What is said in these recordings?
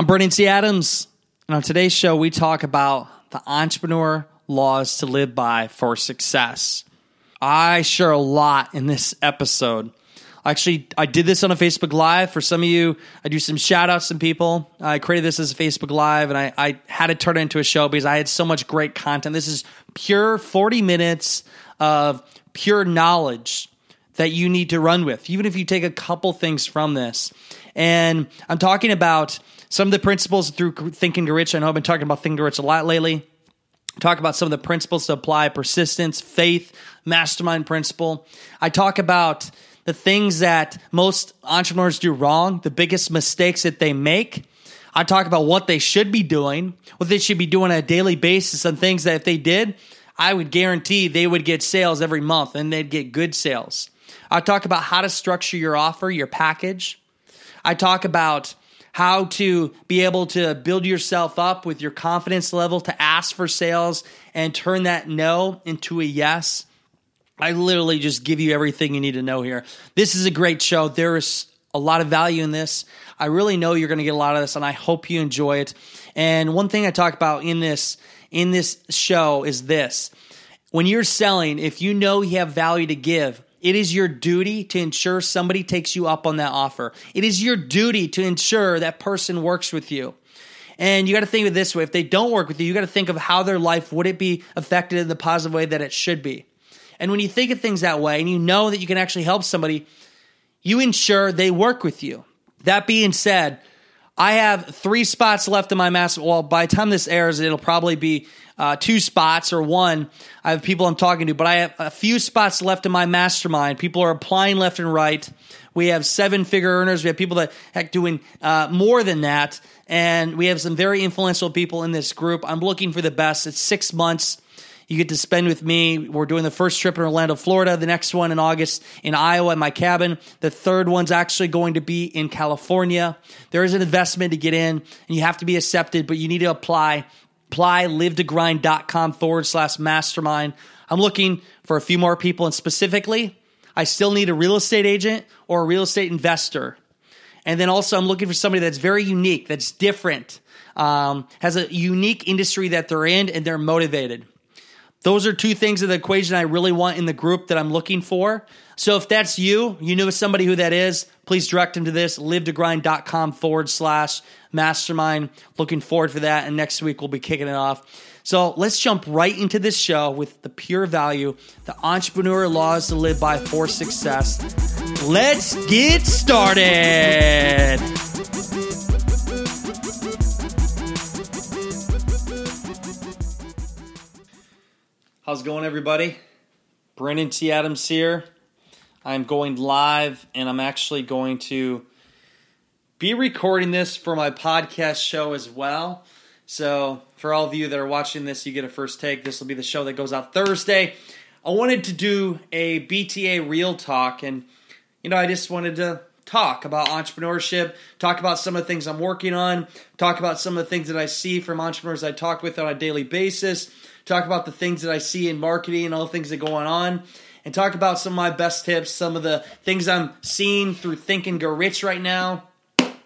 I'm Brandon T. Adams, and on today's show, we talk about the entrepreneur laws to live by for success. I share a lot in this episode. Actually, I did this on a Facebook Live. For some of you, I do some shout outs to people. I created this as a Facebook Live and I, I had to turn it into a show because I had so much great content. This is pure 40 minutes of pure knowledge that you need to run with, even if you take a couple things from this. And I'm talking about some of the principles through Thinking Get Rich. I know I've been talking about Thinking Get Rich a lot lately. Talk about some of the principles to apply persistence, faith, mastermind principle. I talk about the things that most entrepreneurs do wrong, the biggest mistakes that they make. I talk about what they should be doing, what they should be doing on a daily basis, and things that if they did, I would guarantee they would get sales every month and they'd get good sales. I talk about how to structure your offer, your package. I talk about how to be able to build yourself up with your confidence level to ask for sales and turn that no into a yes. I literally just give you everything you need to know here. This is a great show. There is a lot of value in this. I really know you're going to get a lot of this and I hope you enjoy it. And one thing I talk about in this in this show is this. When you're selling, if you know you have value to give, it is your duty to ensure somebody takes you up on that offer. It is your duty to ensure that person works with you. And you got to think of it this way if they don't work with you, you got to think of how their life would it be affected in the positive way that it should be. And when you think of things that way and you know that you can actually help somebody, you ensure they work with you. That being said, I have three spots left in my master. Well, by the time this airs, it'll probably be uh, two spots or one. I have people I'm talking to, but I have a few spots left in my mastermind. People are applying left and right. We have seven figure earners. We have people that heck doing uh, more than that, and we have some very influential people in this group. I'm looking for the best. It's six months you get to spend with me. We're doing the first trip in Orlando, Florida, the next one in August in Iowa at my cabin. The third one's actually going to be in California. There is an investment to get in, and you have to be accepted, but you need to apply. Apply live2grind.com forward slash mastermind. I'm looking for a few more people, and specifically, I still need a real estate agent or a real estate investor. And then also, I'm looking for somebody that's very unique, that's different, um, has a unique industry that they're in, and they're motivated. Those are two things of the equation I really want in the group that I'm looking for. So if that's you, you know somebody who that is, please direct them to this, live2grind.com forward slash mastermind. Looking forward for that. And next week we'll be kicking it off. So let's jump right into this show with the pure value, the entrepreneur laws to live by for success. Let's get started. How's it going, everybody? Brandon T. Adams here. I'm going live, and I'm actually going to be recording this for my podcast show as well. So, for all of you that are watching this, you get a first take. This will be the show that goes out Thursday. I wanted to do a BTA real talk, and you know, I just wanted to talk about entrepreneurship, talk about some of the things I'm working on, talk about some of the things that I see from entrepreneurs I talk with on a daily basis talk about the things that I see in marketing and all the things that going on, and talk about some of my best tips, some of the things I'm seeing through Think and Get Rich right now.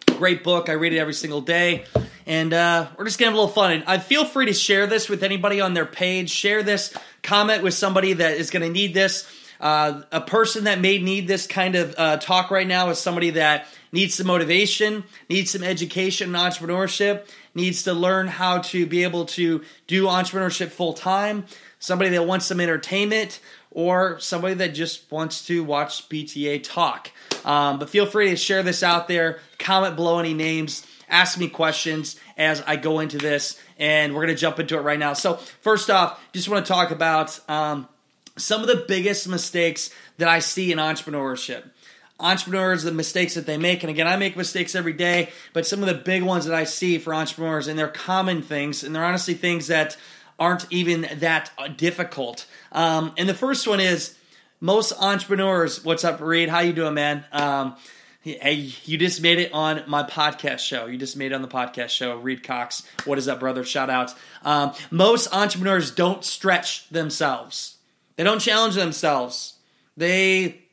Great book. I read it every single day. And uh, we're just to have a little fun. And I feel free to share this with anybody on their page. Share this, comment with somebody that is going to need this. Uh, a person that may need this kind of uh, talk right now is somebody that needs some motivation, needs some education and entrepreneurship, needs to learn how to be able to do entrepreneurship full time, somebody that wants some entertainment, or somebody that just wants to watch BTA talk. Um, but feel free to share this out there, comment below any names, ask me questions as I go into this, and we're going to jump into it right now. So, first off, just want to talk about um, some of the biggest mistakes that I see in entrepreneurship. Entrepreneurs, the mistakes that they make. And again, I make mistakes every day, but some of the big ones that I see for entrepreneurs, and they're common things, and they're honestly things that aren't even that difficult. Um, and the first one is most entrepreneurs. What's up, Reed? How you doing, man? Um, hey, you just made it on my podcast show. You just made it on the podcast show. Reed Cox. What is up, brother? Shout out. Um, most entrepreneurs don't stretch themselves. They don't challenge themselves. They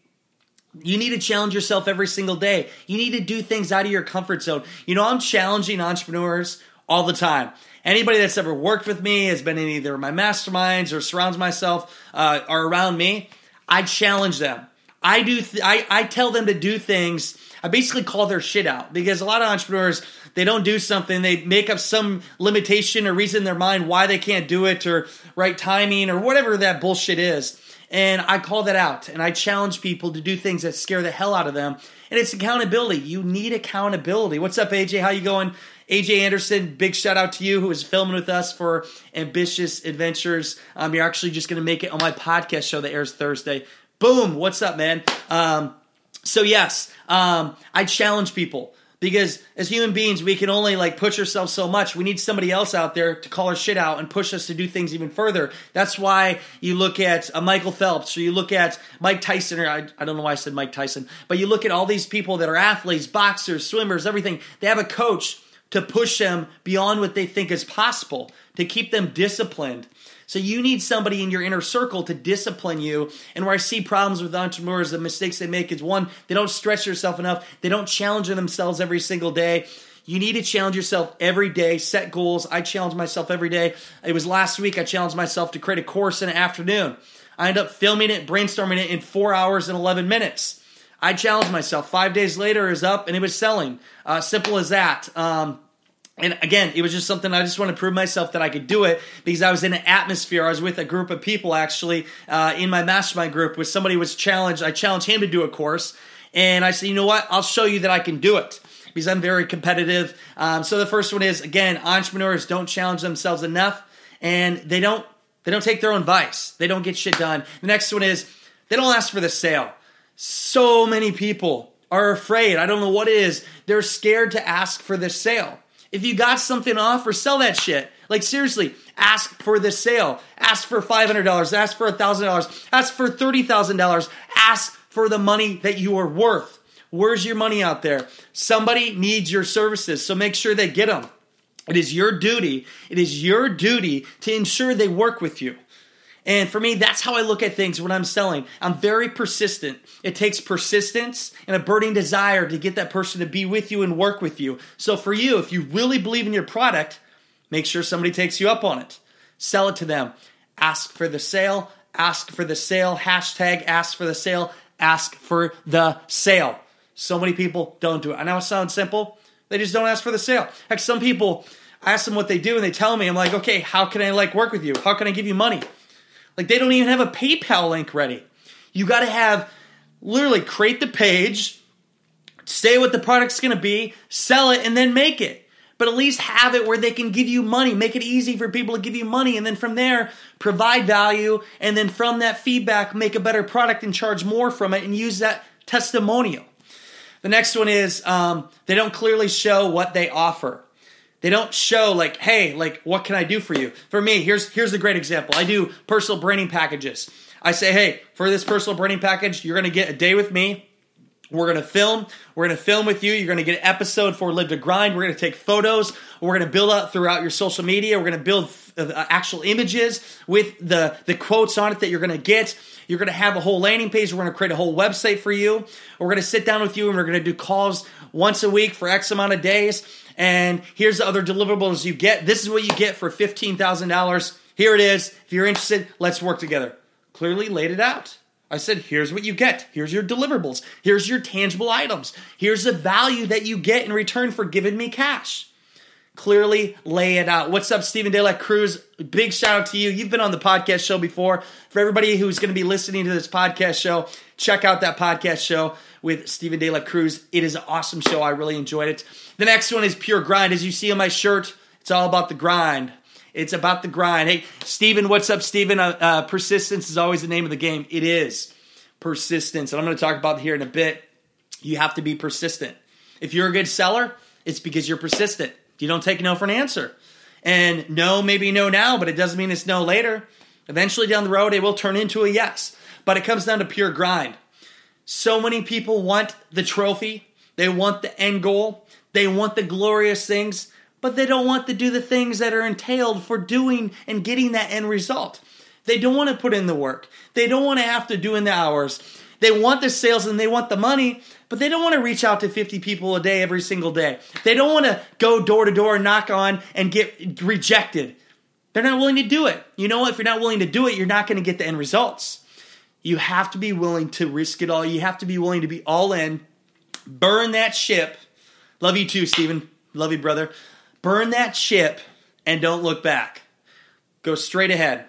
you need to challenge yourself every single day. You need to do things out of your comfort zone. You know, I'm challenging entrepreneurs all the time. Anybody that's ever worked with me has been in either my masterminds or surrounds myself uh, or around me. I challenge them. I do. Th- I I tell them to do things. I basically call their shit out because a lot of entrepreneurs they don't do something. They make up some limitation or reason in their mind why they can't do it or right timing or whatever that bullshit is. And I call that out and I challenge people to do things that scare the hell out of them. And it's accountability. You need accountability. What's up, AJ? How you going? AJ Anderson, big shout out to you who is filming with us for Ambitious Adventures. Um, you're actually just going to make it on my podcast show that airs Thursday. Boom! What's up, man? Um, so yes, um, I challenge people because as human beings we can only like push ourselves so much. We need somebody else out there to call our shit out and push us to do things even further. That's why you look at uh, michael phelps or you look at mike tyson or I, I don't know why i said mike tyson but you look at all these people that are athletes boxers swimmers everything. They have a coach to push them beyond what they think is possible to keep them disciplined so you need somebody in your inner circle to discipline you. And where I see problems with entrepreneurs, the mistakes they make is one, they don't stretch themselves enough. They don't challenge themselves every single day. You need to challenge yourself every day, set goals. I challenge myself every day. It was last week I challenged myself to create a course in an afternoon. I ended up filming it, brainstorming it in four hours and 11 minutes. I challenged myself. Five days later, it was up and it was selling. Uh, simple as that. Um, and again, it was just something I just want to prove myself that I could do it because I was in an atmosphere. I was with a group of people actually uh, in my mastermind group where somebody was challenged. I challenged him to do a course, and I said, you know what? I'll show you that I can do it because I'm very competitive. Um, so the first one is again, entrepreneurs don't challenge themselves enough, and they don't they don't take their own advice. They don't get shit done. The next one is they don't ask for the sale. So many people are afraid. I don't know what it is. They're scared to ask for the sale. If you got something off or sell that shit. Like seriously, ask for the sale. Ask for $500, ask for $1,000, ask for $30,000. Ask for the money that you are worth. Where's your money out there? Somebody needs your services, so make sure they get them. It is your duty, it is your duty to ensure they work with you. And for me, that's how I look at things when I'm selling. I'm very persistent. It takes persistence and a burning desire to get that person to be with you and work with you. So for you, if you really believe in your product, make sure somebody takes you up on it. Sell it to them. Ask for the sale. Ask for the sale. Hashtag ask for the sale. Ask for the sale. So many people don't do it. I know it sounds simple. They just don't ask for the sale. Heck, some people I ask them what they do and they tell me, I'm like, okay, how can I like work with you? How can I give you money? Like they don't even have a PayPal link ready. You got to have literally create the page, say what the product's going to be, sell it, and then make it. But at least have it where they can give you money. Make it easy for people to give you money. And then from there, provide value. And then from that feedback, make a better product and charge more from it and use that testimonial. The next one is um, they don't clearly show what they offer. They don't show like, hey, like what can I do for you? For me, here's here's a great example. I do personal branding packages. I say, hey, for this personal branding package, you're gonna get a day with me. We're gonna film. We're gonna film with you. You're gonna get an episode for Live to Grind. We're gonna take photos. We're gonna build out throughout your social media. We're gonna build uh, actual images with the the quotes on it that you're gonna get. You're gonna have a whole landing page. We're gonna create a whole website for you. We're gonna sit down with you and we're gonna do calls once a week for X amount of days and here's the other deliverables you get. This is what you get for $15,000. Here it is. If you're interested, let's work together. Clearly laid it out. I said, here's what you get. Here's your deliverables. Here's your tangible items. Here's the value that you get in return for giving me cash. Clearly lay it out. What's up, Stephen De La Cruz? Big shout out to you. You've been on the podcast show before. For everybody who's going to be listening to this podcast show, check out that podcast show with Stephen De La Cruz. It is an awesome show. I really enjoyed it. The next one is Pure Grind. As you see on my shirt, it's all about the grind. It's about the grind. Hey, Stephen, what's up, Stephen? Uh, uh, persistence is always the name of the game. It is persistence. And I'm going to talk about here in a bit. You have to be persistent. If you're a good seller, it's because you're persistent. You don't take no for an answer. And no, maybe no now, but it doesn't mean it's no later. Eventually down the road, it will turn into a yes. But it comes down to pure grind. So many people want the trophy, they want the end goal, they want the glorious things, but they don't want to do the things that are entailed for doing and getting that end result. They don't want to put in the work. They don't want to have to do in the hours. They want the sales and they want the money, but they don't want to reach out to 50 people a day every single day. They don't want to go door to door, knock on, and get rejected. They're not willing to do it. You know? If you're not willing to do it, you're not going to get the end results. You have to be willing to risk it all. You have to be willing to be all in, burn that ship. Love you too, Stephen. Love you, brother. Burn that ship and don't look back. Go straight ahead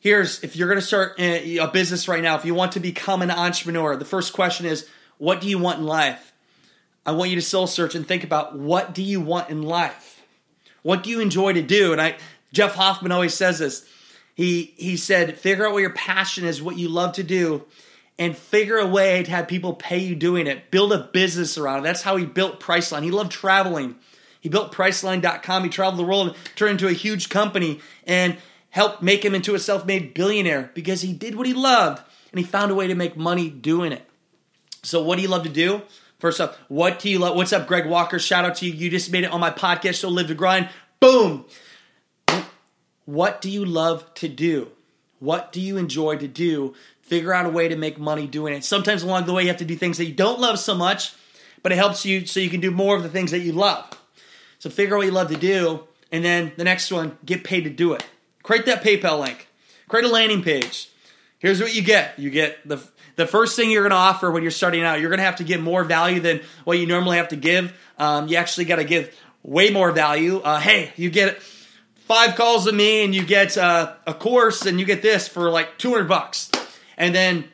here's if you're going to start eh, a business right now, if you want to become an entrepreneur, the first question is, what do you want in life? I want you to soul search and think about what do you want in life? What do you enjoy to do? And I Jeff Hoffman always says this. He he said, figure out what your passion is, what you love to do, and figure a way to have people pay you doing it. Build a business around it. That's how he built Priceline. He loved traveling. He built Priceline.com. He traveled the world, and turned into a huge company, and helped make him into a self made billionaire because he did what he loved and he found a way to make money doing it. So, what do you love to do? First up, what do you love? What's up, Greg Walker? Shout out to you. You just made it on my podcast, So Live to Grind. Boom. What do you love to do? What do you enjoy to do? Figure out a way to make money doing it. Sometimes along the way, you have to do things that you don't love so much, but it helps you so you can do more of the things that you love. So, figure out what you love to do, and then the next one, get paid to do it. Create that PayPal link. Create a landing page. Here's what you get. You get the the first thing you're going to offer when you're starting out. You're going to have to give more value than what you normally have to give. Um, you actually got to give way more value. Uh, hey, you get five calls to me, and you get uh, a course, and you get this for like 200 bucks. And then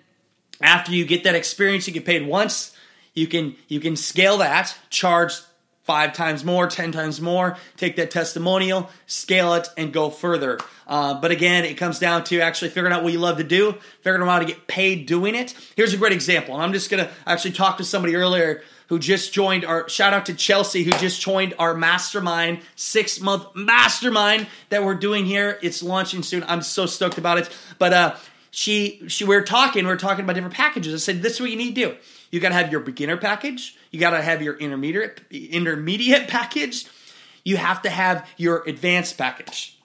after you get that experience, you get paid once. You can you can scale that, charge five times more, ten times more, take that testimonial, scale it, and go further. Uh, but again, it comes down to actually figuring out what you love to do, figuring out how to get paid doing it. Here's a great example, I'm just gonna actually talk to somebody earlier who just joined our shout out to Chelsea who just joined our mastermind six month mastermind that we're doing here. It's launching soon. I'm so stoked about it. But uh, she she we are talking, we are talking about different packages. I said, this is what you need to do. You got to have your beginner package. You got to have your intermediate intermediate package. You have to have your advanced package.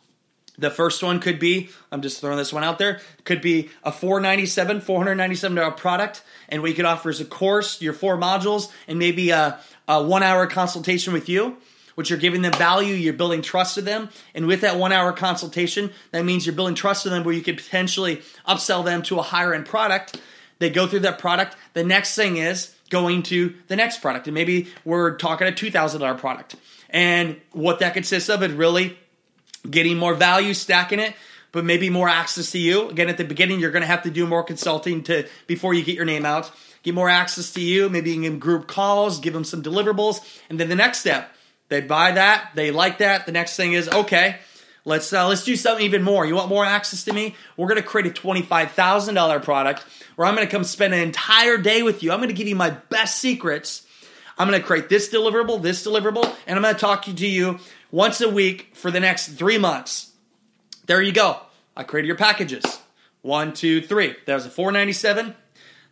The first one could be, I'm just throwing this one out there, could be a 497 $497 product. And you could offer is a course, your four modules, and maybe a, a one hour consultation with you, which you're giving them value, you're building trust to them. And with that one hour consultation, that means you're building trust to them where you could potentially upsell them to a higher end product they go through that product. The next thing is going to the next product. And maybe we're talking a $2,000 product. And what that consists of is really getting more value, stacking it, but maybe more access to you. Again, at the beginning, you're going to have to do more consulting to before you get your name out. Get more access to you, maybe in group calls, give them some deliverables. And then the next step, they buy that, they like that. The next thing is, okay, Let's uh, let's do something even more. You want more access to me? We're going to create a twenty five thousand dollar product where I'm going to come spend an entire day with you. I'm going to give you my best secrets. I'm going to create this deliverable, this deliverable, and I'm going to talk to you once a week for the next three months. There you go. I created your packages. One, two, three. That was a four ninety seven.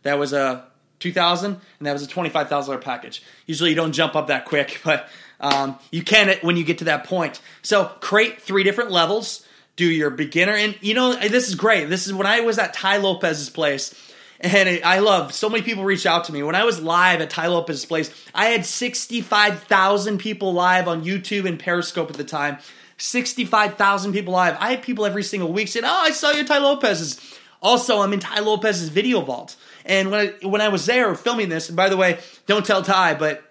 That was a two thousand, and that was a twenty five thousand dollar package. Usually you don't jump up that quick, but um, you can when you get to that point. So create three different levels. Do your beginner, and you know this is great. This is when I was at Tai Lopez's place. And I love so many people reached out to me. When I was live at Tai Lopez's place, I had 65,000 people live on YouTube and Periscope at the time. 65,000 people live. I had people every single week saying, Oh, I saw you Tai Lopez's. Also, I'm in Tai Lopez's video vault. And when I, when I was there filming this, and by the way, don't tell Tai, but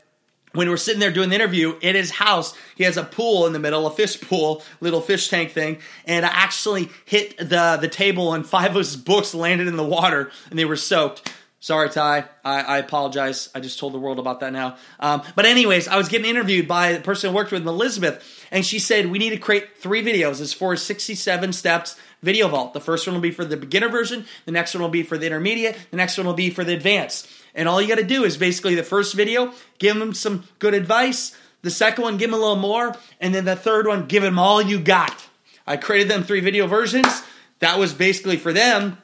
when we're sitting there doing the interview in his house, he has a pool in the middle, a fish pool, little fish tank thing, and I actually hit the the table and five of his books landed in the water and they were soaked. Sorry, Tai. I, I apologize. I just told the world about that now. Um, but anyways, I was getting interviewed by the person I worked with, Elizabeth, and she said we need to create three videos. It's for 67 steps video vault. The first one will be for the beginner version. The next one will be for the intermediate. The next one will be for the advanced. And all you got to do is basically the first video, give them some good advice. The second one, give them a little more. And then the third one, give them all you got. I created them three video versions. That was basically for them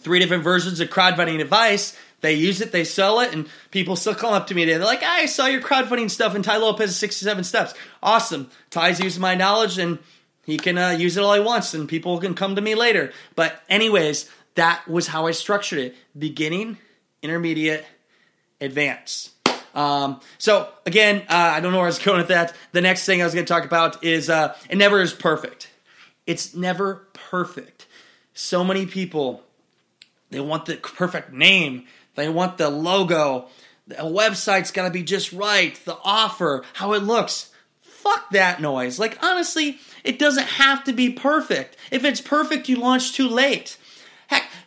three different versions of crowdfunding advice. They use it, they sell it, and people still come up to me. Today. They're like, I saw your crowdfunding stuff in Tai Lopez's 67 steps. Awesome. Tai's using my knowledge and he can uh, use it all he wants, and people can come to me later. But, anyways, that was how I structured it beginning, intermediate, advance. Um, so, again, uh, I don't know where I was going with that. The next thing I was going to talk about is uh, it never is perfect. It's never perfect. So many people, they want the perfect name, they want the logo, the website's got to be just right, the offer, how it looks. Fuck that noise. Like, honestly, it doesn't have to be perfect. If it's perfect, you launch too late.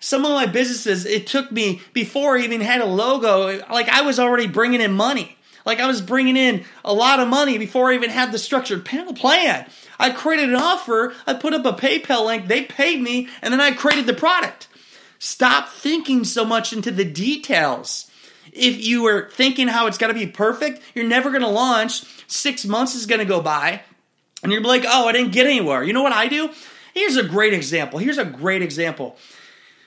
Some of my businesses, it took me before I even had a logo, like I was already bringing in money. Like I was bringing in a lot of money before I even had the structured panel plan. I created an offer, I put up a PayPal link, they paid me, and then I created the product. Stop thinking so much into the details. If you are thinking how it's got to be perfect, you're never going to launch. Six months is going to go by, and you're like, oh, I didn't get anywhere. You know what I do? Here's a great example. Here's a great example.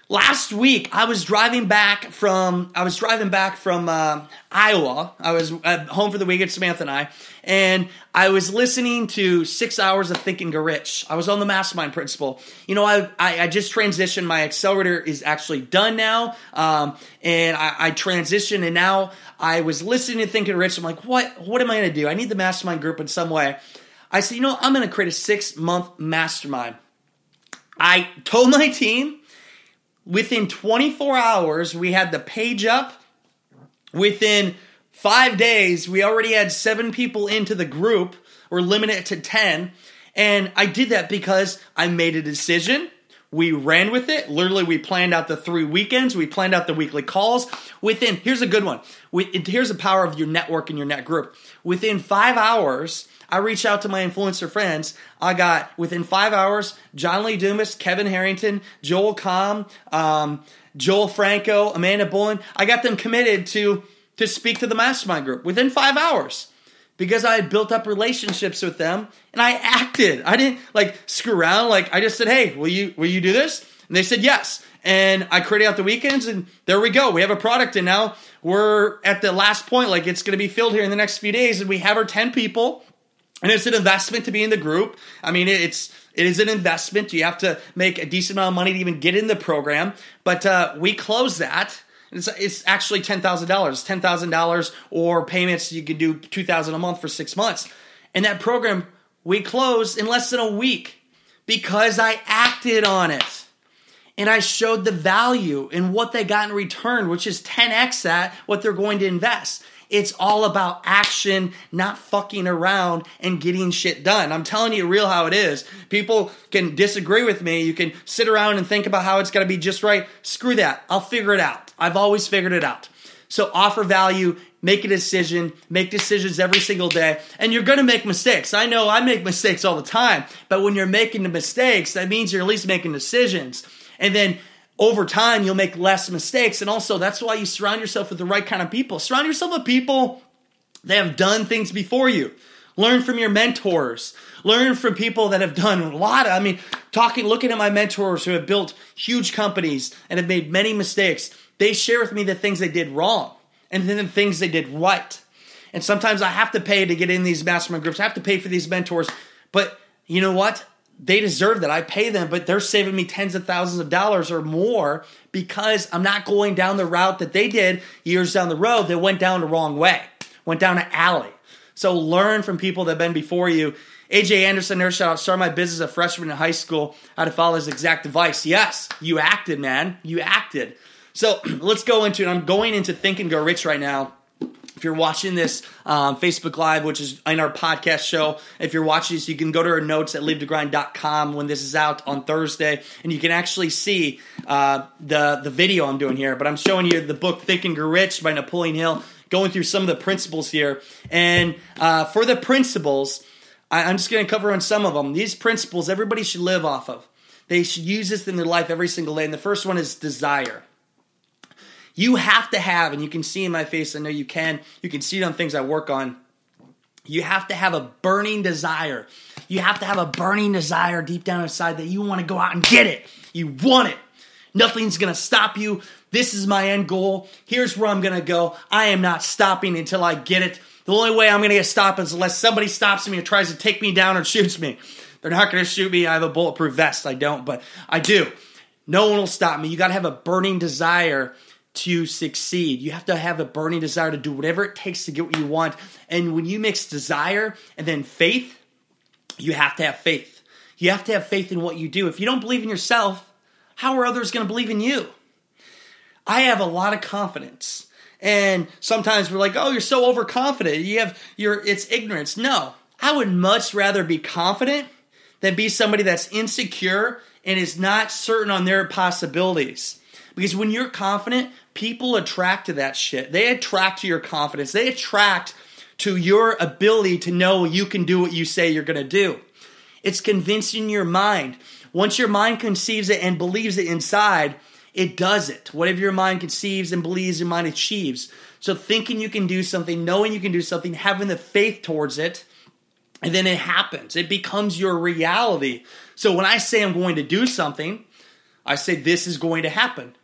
Last week, I was driving back from I was driving back from uh, Iowa. I was home for the weekend, Samantha and I, and I was listening to six hours of Think and Go Rich. I was on the Mastermind Principle. You know, I I, I just transitioned. My accelerator is actually done now, um, and I, I transitioned, and now I was listening to Think and Rich. I'm like, what what am I going to do? I need the Mastermind group in some way. I said, you know, I'm going to create a six month mastermind. I told my team Within 24 hours, we had the page up. Within five days, we already had seven people into the group. We're limited to 10. And I did that because I made a decision. We ran with it. Literally, we planned out the three weekends. We planned out the weekly calls. Within, here's a good one. Here's the power of your network and your net group. Within five hours, I reached out to my influencer friends. I got within five hours John Lee Dumas, Kevin Harrington, Joel Comm, um, Joel Franco, Amanda Bullen. I got them committed to to speak to the mastermind group within five hours because I had built up relationships with them and I acted. I didn't like screw around. Like I just said, "Hey, will you will you do this?" And they said yes. And I created out the weekends, and there we go. We have a product, and now we're at the last point. Like it's going to be filled here in the next few days, and we have our ten people and it's an investment to be in the group. I mean, it's it is an investment. You have to make a decent amount of money to even get in the program. But uh, we close that. It's, it's actually ten thousand dollars, ten thousand dollars, or payments you can do two thousand a month for six months. And that program we closed in less than a week because I acted on it and I showed the value in what they got in return, which is 10x that what they're going to invest. It's all about action, not fucking around and getting shit done. I'm telling you real how it is. People can disagree with me. You can sit around and think about how it's got to be just right. Screw that. I'll figure it out. I've always figured it out. So offer value, make a decision, make decisions every single day, and you're going to make mistakes. I know I make mistakes all the time, but when you're making the mistakes, that means you're at least making decisions. And then over time you'll make less mistakes and also that's why you surround yourself with the right kind of people surround yourself with people that have done things before you learn from your mentors learn from people that have done a lot of, i mean talking looking at my mentors who have built huge companies and have made many mistakes they share with me the things they did wrong and then the things they did right and sometimes i have to pay to get in these mastermind groups i have to pay for these mentors but you know what they deserve that. I pay them, but they're saving me tens of thousands of dollars or more because I'm not going down the route that they did years down the road They went down the wrong way, went down an alley. So learn from people that have been before you. AJ Anderson, nurse shout out, started my business a freshman in high school. I had to follow his exact advice. Yes, you acted, man. You acted. So let's go into it. I'm going into Think and Go Rich right now. If you're watching this um, Facebook Live, which is in our podcast show, if you're watching this, you can go to our notes at live2grind.com when this is out on Thursday, and you can actually see uh, the the video I'm doing here. But I'm showing you the book Think and Grow Rich by Napoleon Hill, going through some of the principles here. And uh, for the principles, I, I'm just going to cover on some of them. These principles everybody should live off of. They should use this in their life every single day. And the first one is desire You have to have, and you can see in my face, I know you can, you can see it on things I work on. You have to have a burning desire. You have to have a burning desire deep down inside that you want to go out and get it. You want it. Nothing's going to stop you. This is my end goal. Here's where I'm going to go. I am not stopping until I get it. The only way I'm going to get stopped is unless somebody stops me and tries to take me down or shoots me. They're not going to shoot me. I have a bulletproof vest. I don't, but I do. No one will stop me. You got to have a burning desire to succeed. You have to have a burning desire to do whatever it takes to get what you want. And when you mix desire and then faith, you have to have faith. You have to have faith in what you do. If you don't believe in yourself, how are others going to believe in you? I have a lot of confidence. And sometimes we're like, "Oh, you're so overconfident. You have your it's ignorance." No. I would much rather be confident than be somebody that's insecure and is not certain on their possibilities. Because when you're confident, people attract to that shit. They attract to your confidence. They attract to your ability to know you can do what you say you're going to do. It's convincing your mind. Once your mind conceives it and believes it inside, it does it. Whatever your mind conceives and believes, your mind achieves. So thinking you can do something, knowing you can do something, having the faith towards it, and then it happens. It becomes your reality. So when I say I'm going to do something, I say this is going to happen.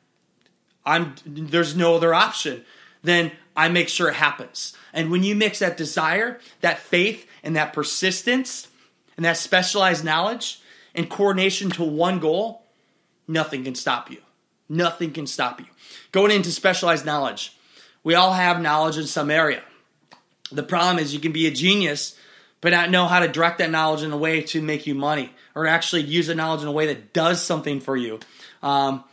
I'm there's no other option. Then I make sure it happens. And when you mix that desire, that faith, and that persistence, and that specialized knowledge and coordination to one goal, nothing can stop you. Nothing can stop you. Going into specialized knowledge, we all have knowledge in some area. The problem is you can be a genius, but not know how to direct that knowledge in a way to make you money or actually use the knowledge in a way that does something for you. Um,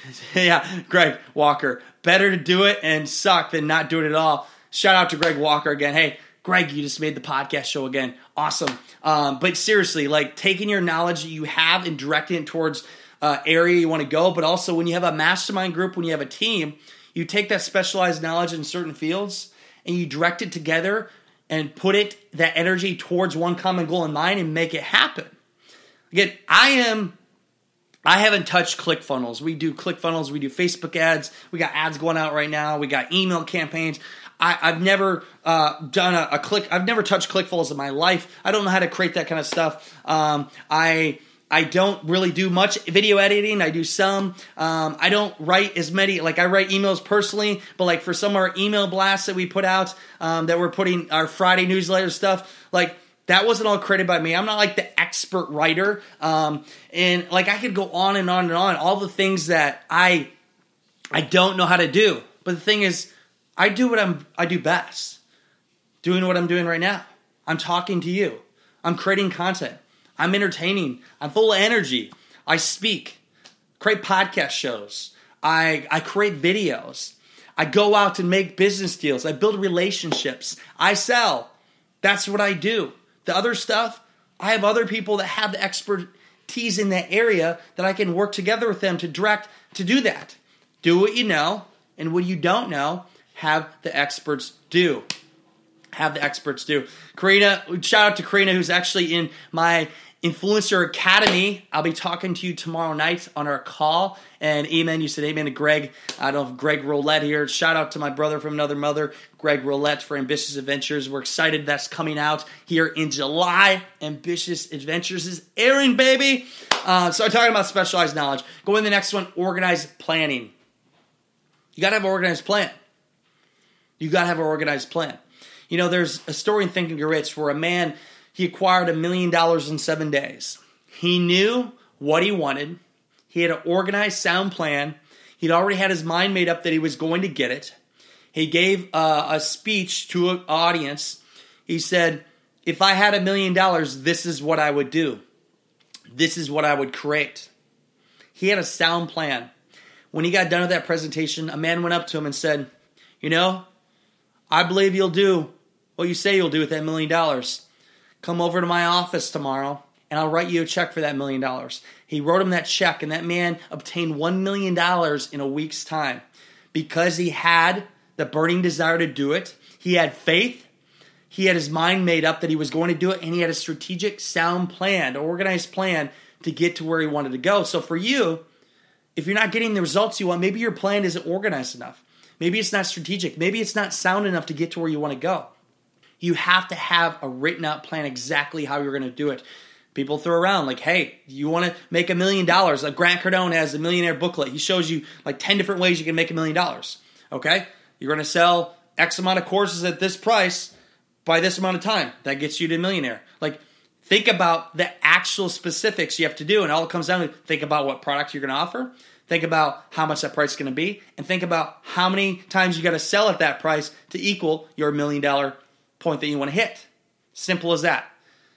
yeah, Greg Walker. Better to do it and suck than not do it at all. Shout out to Greg Walker again. Hey, Greg, you just made the podcast show again. Awesome. Um, but seriously, like taking your knowledge that you have and directing it towards uh, area you want to go, but also when you have a mastermind group, when you have a team, you take that specialized knowledge in certain fields and you direct it together and put it that energy towards one common goal in mind and make it happen. Again, I am I haven't touched ClickFunnels. We do ClickFunnels, we do Facebook ads, we got ads going out right now, we got email campaigns. I, have never uh, done a, a, click. I've never touched ClickFunnels in my life. I don't know how to create that kind of stuff. Um, I I don't really do much video editing. I do some. Um, I don't write as many. Like I write emails personally, but like for some of our email blasts that we put out, um, that we're putting our Friday newsletter stuff, like that wasn't all created by me. I'm not like the expert writer. Um, and like I could go on and on and on, all the things that I I don't know how to do. But the thing is, I do what I'm I do best. Doing what I'm doing right now. I'm talking to you. I'm creating content. I'm entertaining. I'm full of energy. I speak, create podcast shows. I I create videos. I go out and make business deals. I build relationships. I sell. That's what I do. The other stuff, I have other people that have the expertise in that area that I can work together with them to direct to do that. Do what you know, and what you don't know, have the experts do. Have the experts do. Karina, shout out to Karina, who's actually in my Influencer Academy. I'll be talking to you tomorrow night on our call. And amen. You said amen to Greg. I don't know Greg Rollett here. Shout out to my brother from another mother, Greg Rollett for Ambitious Adventures. We're excited that's coming out here in July. Ambitious Adventures is airing, baby. Uh, so I'm talking about specialized knowledge. Go in the next one, organized planning. You got to have an organized plan. You got to have an organized plan. You know, there's a story in Thinking Rich where a man he acquired a million dollars in seven days. He knew what he wanted. He had an organized, sound plan. He'd already had his mind made up that he was going to get it. He gave uh, a speech to an audience. He said, If I had a million dollars, this is what I would do. This is what I would create. He had a sound plan. When he got done with that presentation, a man went up to him and said, You know, I believe you'll do what you say you'll do with that million dollars. Come over to my office tomorrow and I'll write you a check for that million dollars. He wrote him that check, and that man obtained $1 million in a week's time because he had the burning desire to do it. He had faith. He had his mind made up that he was going to do it, and he had a strategic, sound plan, organized plan to get to where he wanted to go. So for you, if you're not getting the results you want, maybe your plan isn't organized enough. Maybe it's not strategic. Maybe it's not sound enough to get to where you want to go. You have to have a written out plan exactly how you're going to do it. People throw around like, hey, you want to make a million dollars? Like Grant Cardone has a millionaire booklet. He shows you like 10 different ways you can make a million dollars. Okay? You're going to sell X amount of courses at this price by this amount of time. That gets you to millionaire. Like, think about the actual specifics you have to do. And all it comes down to think about what product you're going to offer Think about how much that price is going to be, and think about how many times you got to sell at that price to equal your million dollar point that you want to hit. Simple as that.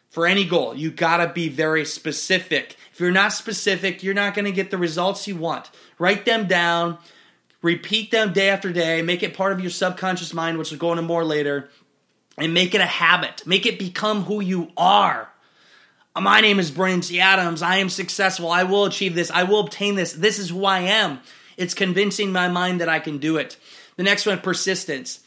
For any goal, you got to be very specific. If you're not specific, you're not going to get the results you want. Write them down, repeat them day after day, make it part of your subconscious mind, which we'll go into more later, and make it a habit. Make it become who you are. My name is Brandon. Adams. I am successful. I will achieve this. I will obtain this. This is who I am. It's convincing my mind that I can do it. The next one, persistence.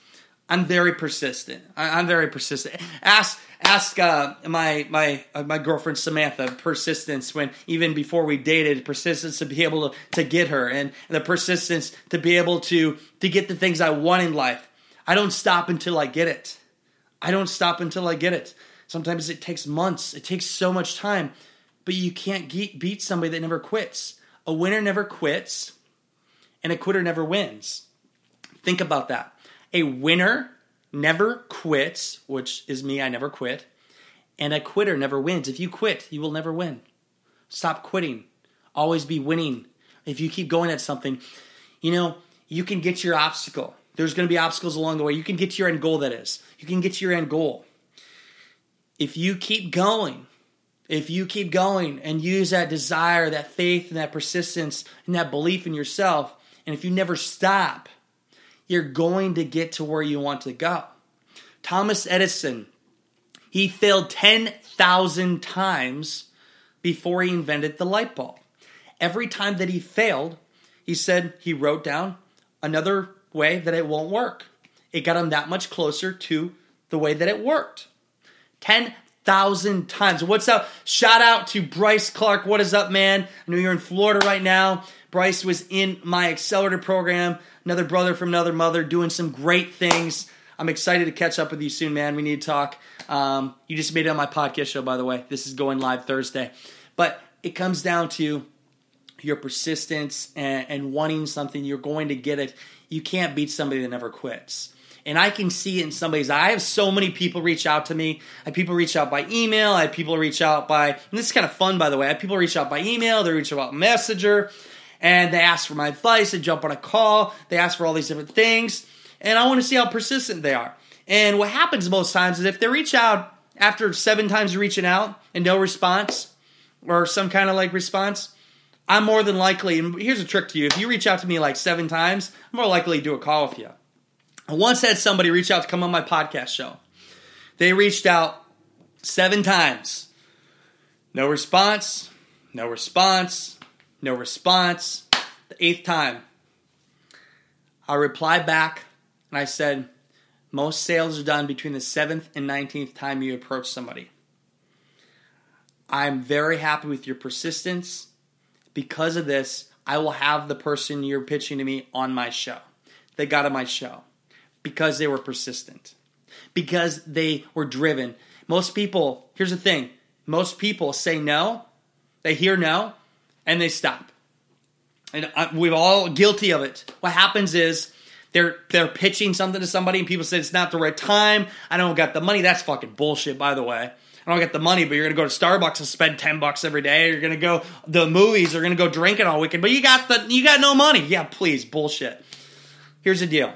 I'm very persistent. I, am very persistent. Ask ask uh, my my uh, my girlfriend Samantha persistence when even before we dated persistence to be able to, to get her and the persistence to be able to to get the things I want in life. I don't stop until I get it. I don't stop until I get it. Sometimes it takes months, it takes so much time, but you can't beat somebody that never quits. A winner never quits, and a quitter never wins. Think about that. A winner never quits, which is me, I never quit, and a quitter never wins. If you quit, you will never win. Stop quitting. Always be winning. If you keep going at something, you know, you can get your obstacle. There's going to be obstacles along the way. You can get to your end goal, that is. You can get to your end goal if you keep going, if you keep going and use that desire, that faith, and that persistence, and that belief in yourself, and if you never stop, you're going to get to where you want to go. Thomas Edison, he failed 10,000 times before he invented the light bulb. Every time that he failed, he said he wrote down another way that it won't work. It got him that much closer to the way that it worked. 10,000 times. What's up? Shout out to Bryce Clark. What is up, man? I know you're in Florida right now. Bryce was in my accelerator program, another brother from another mother, doing some great things. I'm excited to catch up with you soon, man. We need to talk. Um, you just made it on my podcast show, by the way. This is going live Thursday. But it comes down to your persistence and, and wanting something. You're going to get it. You can't beat somebody that never quits and I can see it in somebody's eye. I have so many people reach out to me. I have people reach out by email. I have people reach out by, and this is kind of fun, by the way. I have people reach out by email. They reach out Messenger, and they ask for my advice. They jump on a call. They ask for all these different things, and I want to see how persistent they are. And what happens most times is if they reach out after seven times reaching out and no response, or some kind of like response, I'm more than likely, and here's a trick to you if you reach out to me like seven times, I'm more likely to do a call with you. I once had somebody reach out to come on my podcast show. They reached out seven times. No response, no response, no response. The eighth time, I replied back and I said, Most sales are done between the seventh and 19th time you approach somebody. I'm very happy with your persistence. Because of this, I will have the person you're pitching to me on my show. They got on my show because they were persistent, because they were driven. Most people, here's the thing most people say no, they hear no, and they stop. And we're all guilty of it. What happens is they're they're pitching something to somebody, and people say it's not the right time. I don't got the money. That's fucking bullshit, by the way. I don't get the money, but you're gonna go to Starbucks and spend ten bucks every day. You're gonna go the movies. You're gonna go drinking all weekend, but you got the you got no money. Yeah, please, bullshit. Here's the deal.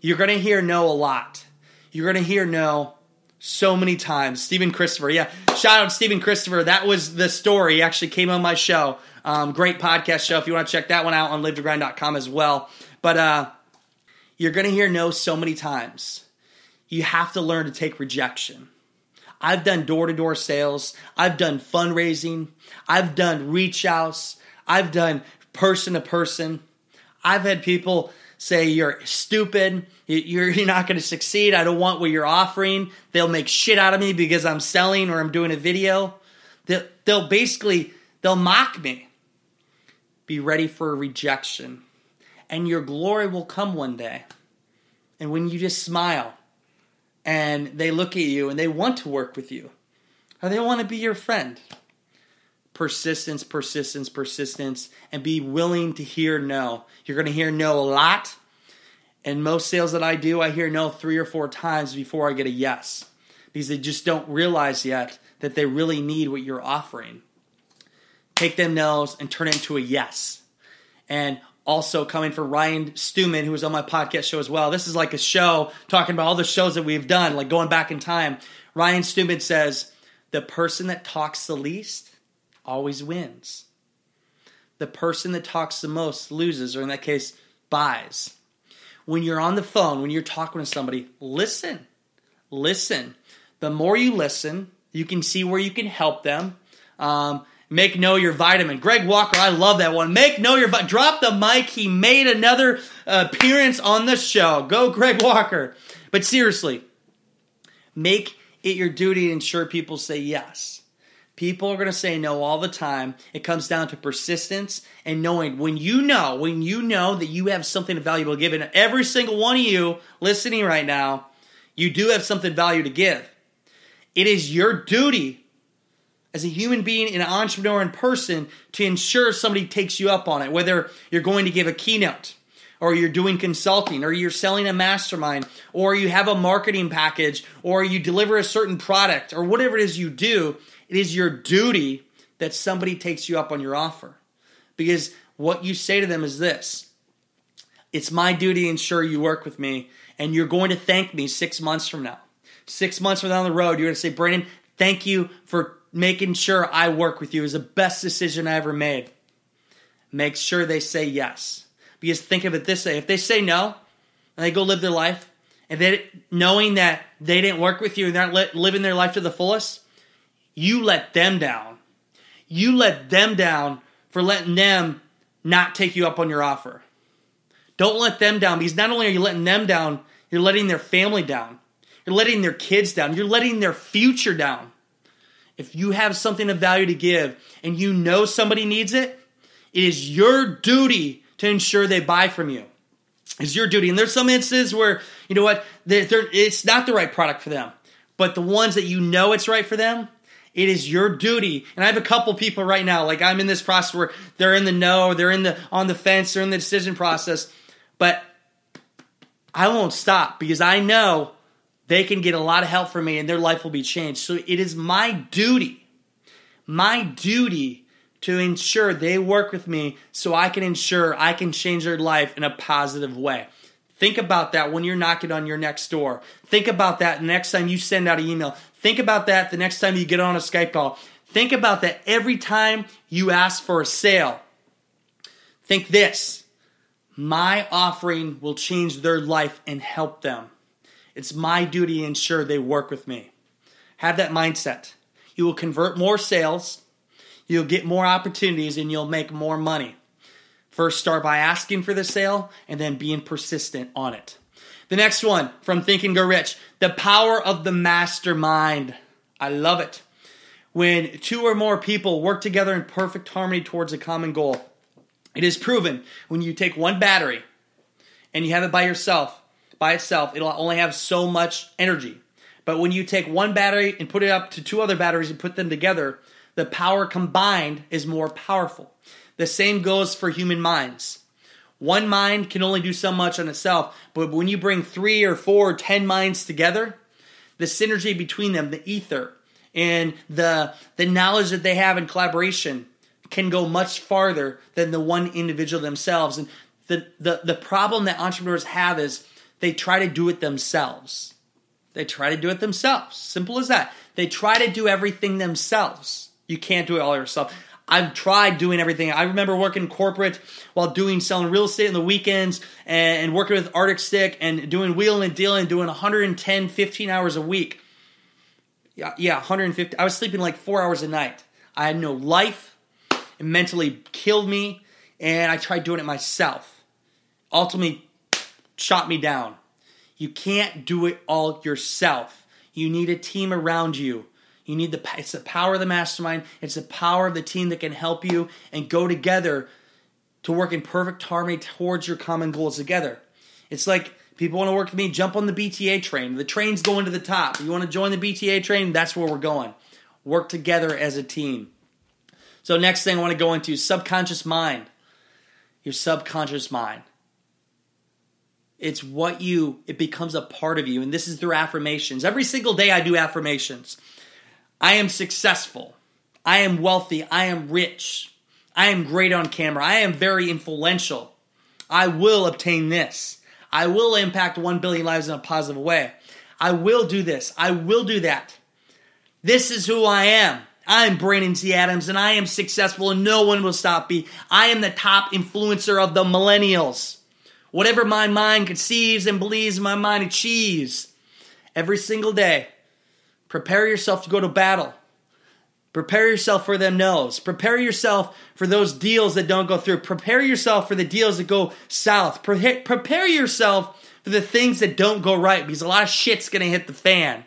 You're to hear no a lot. You're to hear no so many times. Stephen Christopher, yeah. Shout out Stephen Christopher. That was the story. He actually came on my show. Um, great podcast show. If you want to check that one out on livetogrind.com as well. But uh, you're going to hear no so many times. You have to learn to take rejection. I've done door to door sales. I've done fundraising. I've done reach outs. I've done person to person. I've had people say you're stupid, you're, you're not going to succeed, I don't want what you're offering, they'll make shit out of me because I'm selling or I'm doing a video. They'll, they'll basically, they'll mock me. Be ready for rejection. and your glory will come one day. And when you just smile and they look at you and they want to work with you, or they want to be your friend, persistence, persistence, persistence, and be willing to hear no. You're going to hear no a lot. And most sales that I do, I hear no three or four times before I get a yes because they just don't realize yet that they really need what you're offering. Take them no's and turn it into a yes. And also coming for Ryan Stewman, who was on my podcast show as well. This is like a show talking about all the shows that we've done, like going back in time. Ryan Stewman says, The person that talks the least always wins. The person that talks the most loses, or in that case, buys. When you're on the phone, when you're talking to somebody, listen. Listen. The more you listen, you can see where you can help them. Um, make know your vitamin. Greg Walker, I love that one. Make know your vitamin. Drop the mic. He made another uh, appearance on the show. Go, Greg Walker. But seriously, make it your duty to ensure people say yes. People are going to say no all the time. It comes down to persistence and knowing when you know, when you know that you have something valuable to give, and every single one of you listening right now, you do have something value to give. It is your duty as a human being, an entrepreneur in person, to ensure somebody takes you up on it. Whether you're going to give a keynote, or you're doing consulting, or you're selling a mastermind, or you have a marketing package, or you deliver a certain product, or whatever it is you do, it is your duty that somebody takes you up on your offer. Because what you say to them is this It's my duty to ensure you work with me, and you're going to thank me six months from now. Six months from down the road, you're going to say, Brandon, thank you for making sure I work with you. is the best decision I ever made. Make sure they say yes. Because think of it this way if they say no and they go live their life, and they, knowing that they didn't work with you and they're not living their life to the fullest, you let them down. You let them down for letting them not take you up on your offer. Don't let them down because not only are you letting them down, you're letting their family down. You're letting their kids down. You're letting their future down. If you have something of value to give and you know somebody needs it, it is your duty to ensure they buy from you. It's your duty. And there's some instances where, you know what, it's not the right product for them. But the ones that you know it's right for them, it is your duty. And I have a couple people right now, like I'm in this process where they're in the no, they're in the on the fence, they're in the decision process. But I won't stop because I know they can get a lot of help from me and their life will be changed. So it is my duty, my duty to ensure they work with me so I can ensure I can change their life in a positive way. Think about that when you're knocking on your next door. Think about that next time you send out an email. Think about that the next time you get on a Skype call. Think about that every time you ask for a sale. Think this my offering will change their life and help them. It's my duty to ensure they work with me. Have that mindset. You will convert more sales, you'll get more opportunities, and you'll make more money. First, start by asking for the sale and then being persistent on it. The next one from Think and Grow Rich the power of the mastermind. I love it. When two or more people work together in perfect harmony towards a common goal, it is proven when you take one battery and you have it by yourself, by itself, it'll only have so much energy. But when you take one battery and put it up to two other batteries and put them together, the power combined is more powerful. The same goes for human minds. One mind can only do so much on itself, but when you bring three or four or ten minds together, the synergy between them, the ether, and the the knowledge that they have in collaboration can go much farther than the one individual themselves. And the, the, the problem that entrepreneurs have is they try to do it themselves. They try to do it themselves. Simple as that. They try to do everything themselves. You can't do it all yourself. I've tried doing everything. I remember working corporate while doing selling real estate on the weekends and, working with Arctic Stick and doing wheeling and dealing, doing 110, 15 hours a week. Yeah, yeah, 150. I was sleeping like four hours a night. I had no life. It mentally killed me, and I tried doing it myself. Ultimately, shot me down. You can't do it all yourself. You need a team around you. You need the it's the power of the mastermind. It's the power of the team that can help you and go together to work in perfect harmony towards your common goals together. It's like people want to work with me, jump on the BTA train. The train's going to the top. You want to join the BTA train? That's where we're going. Work together as a team. So, next thing I want to go into subconscious mind. Your subconscious mind. It's what you, it becomes a part of you. And this is through affirmations. Every single day I do affirmations. I am successful. I am wealthy. I am rich. I am great on camera. I am very influential. I will obtain this. I will impact 1 billion lives in a positive way. I will do this. I will do that. This is who I am. I'm Brandon T. Adams and I am successful and no one will stop me. I am the top influencer of the millennials. Whatever my mind conceives and believes, my mind achieves. Every single day, prepare yourself to go to battle. Prepare yourself for them no's. Prepare yourself for those deals that don't go through. Prepare yourself for the deals that go south. Pre- prepare yourself for the things that don't go right because a lot of shit's gonna hit the fan.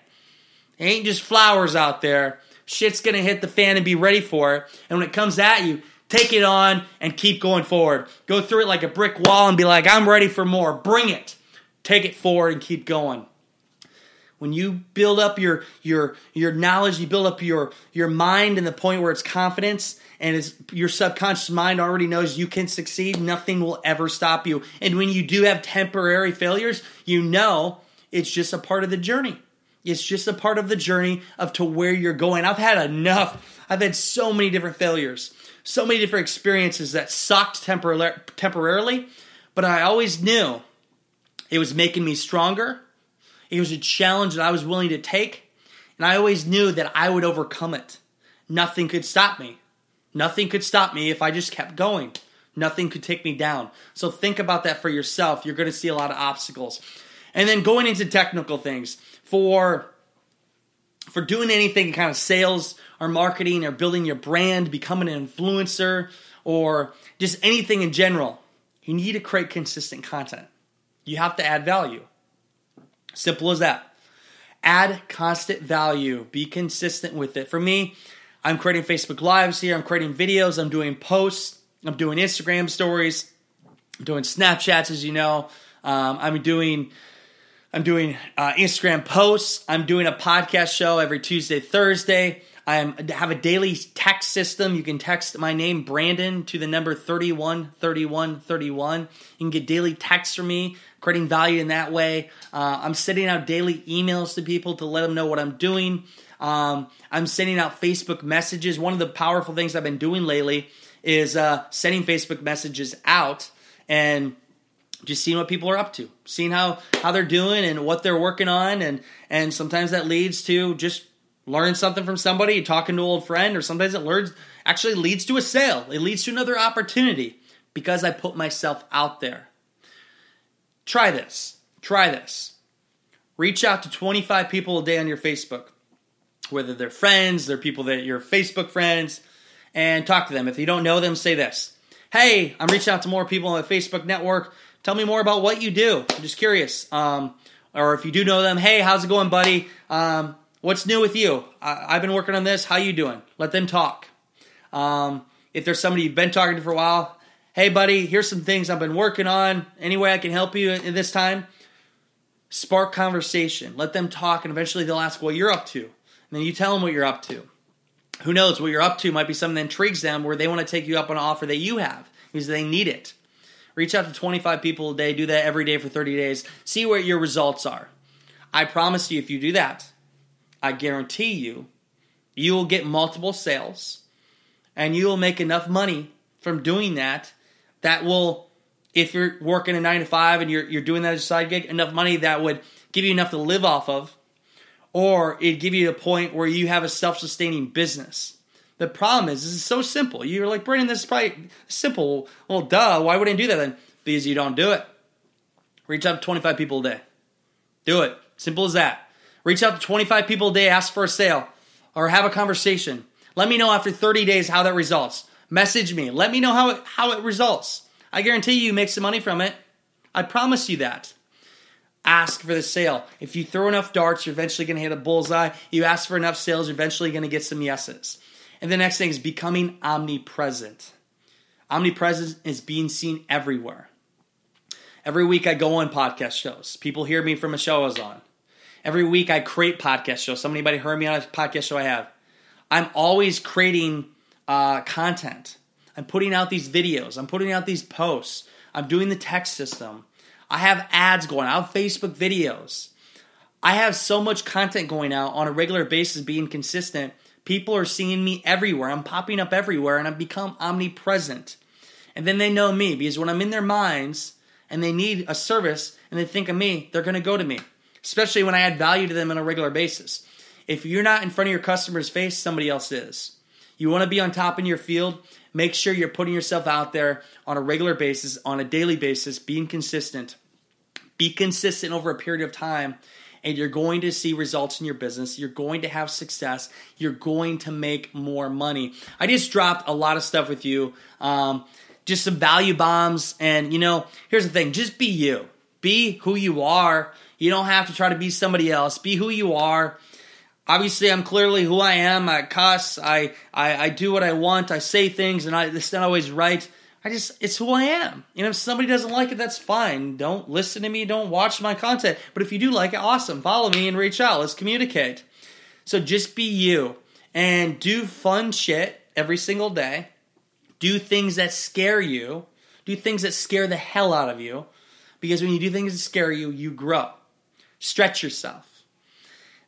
It ain't just flowers out there. Shit's gonna hit the fan and be ready for it. And when it comes at you, take it on and keep going forward. Go through it like a brick wall and be like, I'm ready for more. Bring it. Take it forward and keep going when you build up your your your knowledge you build up your your mind in the point where it's confidence and it's your subconscious mind already knows you can succeed nothing will ever stop you and when you do have temporary failures you know it's just a part of the journey it's just a part of the journey of to where you're going i've had enough i've had so many different failures so many different experiences that sucked tempor- temporarily but i always knew it was making me stronger it was a challenge that I was willing to take, and I always knew that I would overcome it. Nothing could stop me. Nothing could stop me if I just kept going. Nothing could take me down. So think about that for yourself. You're going to see a lot of obstacles. And then going into technical things for for doing anything kind of sales or marketing or building your brand, becoming an influencer or just anything in general, you need to create consistent content. You have to add value. Simple as that. Add constant value. Be consistent with it. For me, I'm creating Facebook Lives here. I'm creating videos. I'm doing posts. I'm doing Instagram stories. I'm doing Snapchats, as you know. Um, I'm doing I'm doing uh, Instagram posts. I'm doing a podcast show every Tuesday, Thursday. I have a daily text system. You can text my name, Brandon, to the number 313131. You can get daily texts from me creating value in that way. Uh, I'm sending out daily emails to people to let them know what I'm doing. Um, I'm sending out Facebook messages. One of the powerful things I've been doing lately is uh, sending Facebook messages out and just seeing what people are up to, seeing how how they're doing and what they're working on, and and sometimes that leads to just learning something from somebody, talking to an old friend, or sometimes it learns actually leads to a sale. It leads to another opportunity because I put myself out there. Try this. Try this. Reach out to 25 people a day on your Facebook, whether they're friends, they're people that you're Facebook friends, and talk to them. If you don't know them, say this Hey, I'm reaching out to more people on the Facebook network. Tell me more about what you do. I'm just curious. Um, or if you do know them, hey, how's it going, buddy? Um, what's new with you? I- have been working on this. How you doing? Let them talk. Um, if there's somebody you've been talking to for a while, hey, buddy, here's some things I've been working on. Any way I can help you in this time? Spark conversation. Let them talk, and eventually they'll ask what you're up to. And then you tell them what you're up to. Who knows? What you're up to might be something that intrigues them where they want to take you up on an offer that you have because they need it. Reach out to 25 people a day. Do that every day for 30 days. See what your results are. I promise you, if you do that, I guarantee you, you will get multiple sales and you will make enough money from doing that that will, if you're working a nine to five and you're, you're doing that as a side gig, enough money that would give you enough to live off of, or it'd give you a point where you have a self sustaining business. The problem is, this is so simple. You're like, Brandon, this is probably simple. Well, duh, why wouldn't I do that then? Because you don't do it. Reach out to 25 people a day. Do it. Simple as that. Reach out to 25 people a day, ask for a sale, or have a conversation. Let me know after 30 days how that results. Message me. Let me know how it, how it results. I guarantee you, you make some money from it. I promise you that. Ask for the sale. If you throw enough darts, you're eventually going to hit a bullseye. You ask for enough sales, you're eventually going to get some yeses. And the next thing is becoming omnipresent. Omnipresent is being seen everywhere. Every week I go on podcast shows. People hear me from a show I was on. Every week I create podcast shows. Somebody heard me on a podcast show I have. I'm always creating uh, content. I'm putting out these videos. I'm putting out these posts. I'm doing the text system. I have ads going. I have Facebook videos. I have so much content going out on a regular basis, being consistent. People are seeing me everywhere. I'm popping up everywhere, and I've become omnipresent. And then they know me because when I'm in their minds and they need a service and they think of me, they're going to go to me, especially when I add value to them on a regular basis. If you're not in front of your customer's face, somebody else is. You want to be on top in your field, make sure you're putting yourself out there on a regular basis, on a daily basis, being consistent. Be consistent over a period of time, and you're going to see results in your business. You're going to have success. You're going to make more money. I just dropped a lot of stuff with you, um, just some value bombs. And, you know, here's the thing just be you, be who you are. You don't have to try to be somebody else. Be who you are obviously I'm clearly who I am. I cuss. I, I, I do what I want. I say things, and I, it's not always right. I just, it's who I am. You know, if somebody doesn't like it, that's fine. Don't listen to me. Don't watch my content. But if you do like it, awesome. Follow me and reach out. Let's communicate. So just be you and do fun shit every single day. Do things that scare you. Do things that scare the hell out of you. Because when you do things that scare you, you grow. Stretch yourself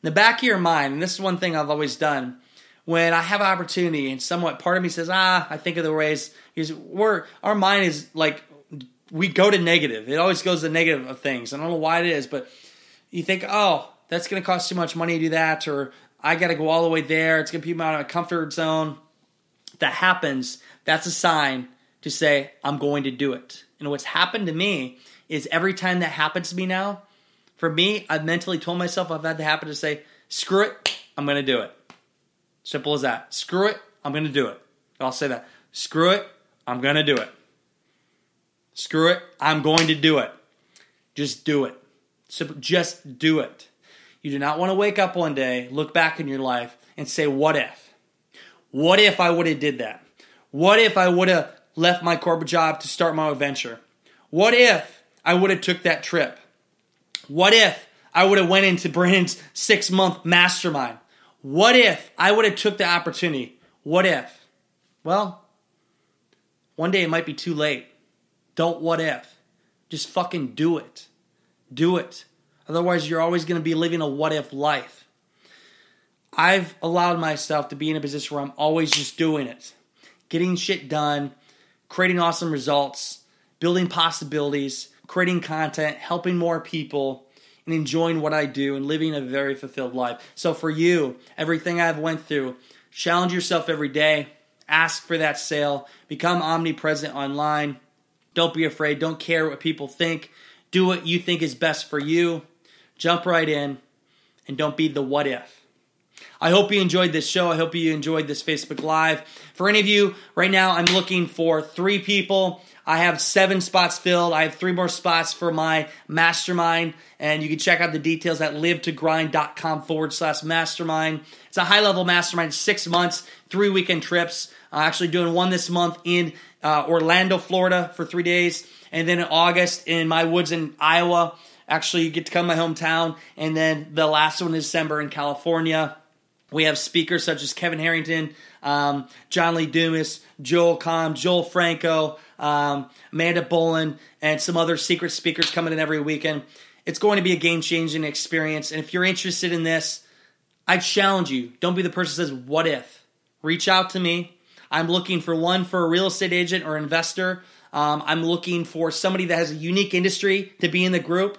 in the back of your mind, and this is one thing I've always done, when I have an opportunity and somewhat part of me says, ah, I think of the ways, because we're, our mind is like, we go to negative. It always goes to negative of things. I don't know why it is, but you think, oh, that's going to cost too much money to do that, or I got to go all the way there. It's going to put me out of my comfort zone. That happens. That's a sign to say, I'm going to do it. And what's happened to me is every time that happens to me now, for me, I've mentally told myself I've had to happen to say, screw it, I'm going to do it. Simple as that. Screw it, I'm going to do it. I'll say that. Screw it, I'm going to do it. Screw it, I'm going to do it. Just do it. Simple, just do it. You do not want to wake up one day, look back in your life, and say, what if? What if I would have did that? What if I would have left my corporate job to start my adventure? What if I would have took that trip? What if I would have went into Brandon's six month mastermind? What if I would have took the opportunity? What if? Well, one day it might be too late. Don't what if. Just fucking do it. Do it. Otherwise, you're always going to be living a what if life. I've allowed myself to be in a position where I'm always just doing it, getting shit done, creating awesome results, building possibilities, creating content, helping more people, and enjoying what I do and living a very fulfilled life. So for you, everything I've went through, challenge yourself every day, ask for that sale, become omnipresent online. Don't be afraid, don't care what people think. Do what you think is best for you. Jump right in and don't be the what if. I hope you enjoyed this show. I hope you enjoyed this Facebook Live. For any of you, right now, I'm looking for three people I have seven spots filled. I have three more spots for my mastermind. And you can check out the details at livetogrind.com forward slash mastermind. It's a high level mastermind, six months, three weekend trips. Actually, doing one this month in uh, Orlando, Florida for three days. And then in August in my woods in Iowa. Actually, you get to come to my hometown. And then the last one in December in California. We have speakers such as Kevin Harrington, um, John Lee Dumas, Joel Comm, Joel Franco, um, Amanda Bolin, and some other secret speakers coming in every weekend. It's going to be a game changing experience. And if you're interested in this, I challenge you don't be the person says, What if? Reach out to me. I'm looking for one for a real estate agent or investor. Um, I'm looking for somebody that has a unique industry to be in the group.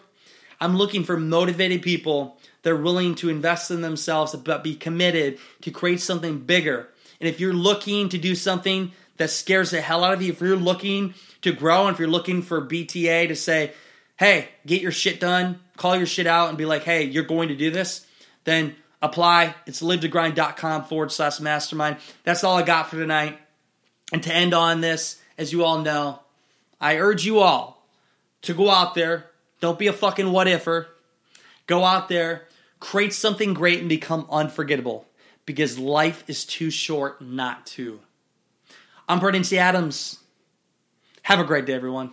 I'm looking for motivated people that are willing to invest in themselves but be committed to create something bigger. And if you're looking to do something that scares the hell out of you, if you're looking to grow and if you're looking for BTA to say, hey, get your shit done, call your shit out and be like, hey, you're going to do this, then apply. It's livetogrind.com forward slash mastermind. That's all I got for tonight. And to end on this, as you all know, I urge you all to go out there. Don't be a fucking what ifer. Go out there, create something great, and become unforgettable because life is too short not to. I'm Brandon T. Adams. Have a great day, everyone.